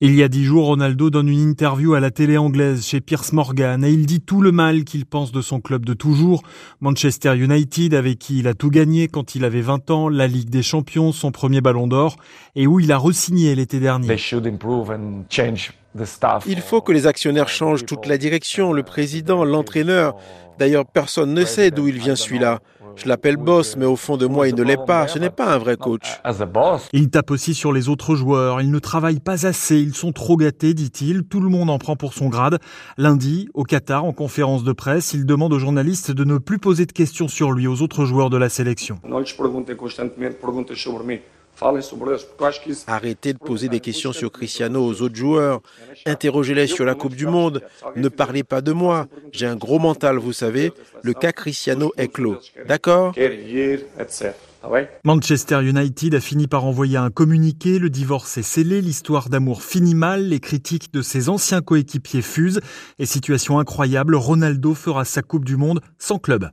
Il y a dix jours, Ronaldo donne une interview à la télé anglaise chez Pierce Morgan et il dit tout le mal qu'il pense de son club de toujours, Manchester United, avec qui il a tout gagné quand il avait 20 ans, la Ligue des Champions, son premier ballon d'or, et où il a resigné l'été dernier. Il faut que les actionnaires changent toute la direction, le président, l'entraîneur. D'ailleurs, personne ne sait d'où il vient celui-là. Je l'appelle boss, mais au fond de moi, il ne l'est pas. Ce n'est pas un vrai coach. Il tape aussi sur les autres joueurs. Ils ne travaillent pas assez. Ils sont trop gâtés, dit-il. Tout le monde en prend pour son grade. Lundi, au Qatar, en conférence de presse, il demande aux journalistes de ne plus poser de questions sur lui aux autres joueurs de la sélection. Arrêtez de poser des questions sur Cristiano aux autres joueurs. Interrogez-les sur la Coupe du Monde. Ne parlez pas de moi. J'ai un gros mental, vous savez. Le cas Cristiano est clos. D'accord Manchester United a fini par envoyer un communiqué, le divorce est scellé, l'histoire d'amour finit mal, les critiques de ses anciens coéquipiers fusent, et situation incroyable, Ronaldo fera sa Coupe du Monde sans club.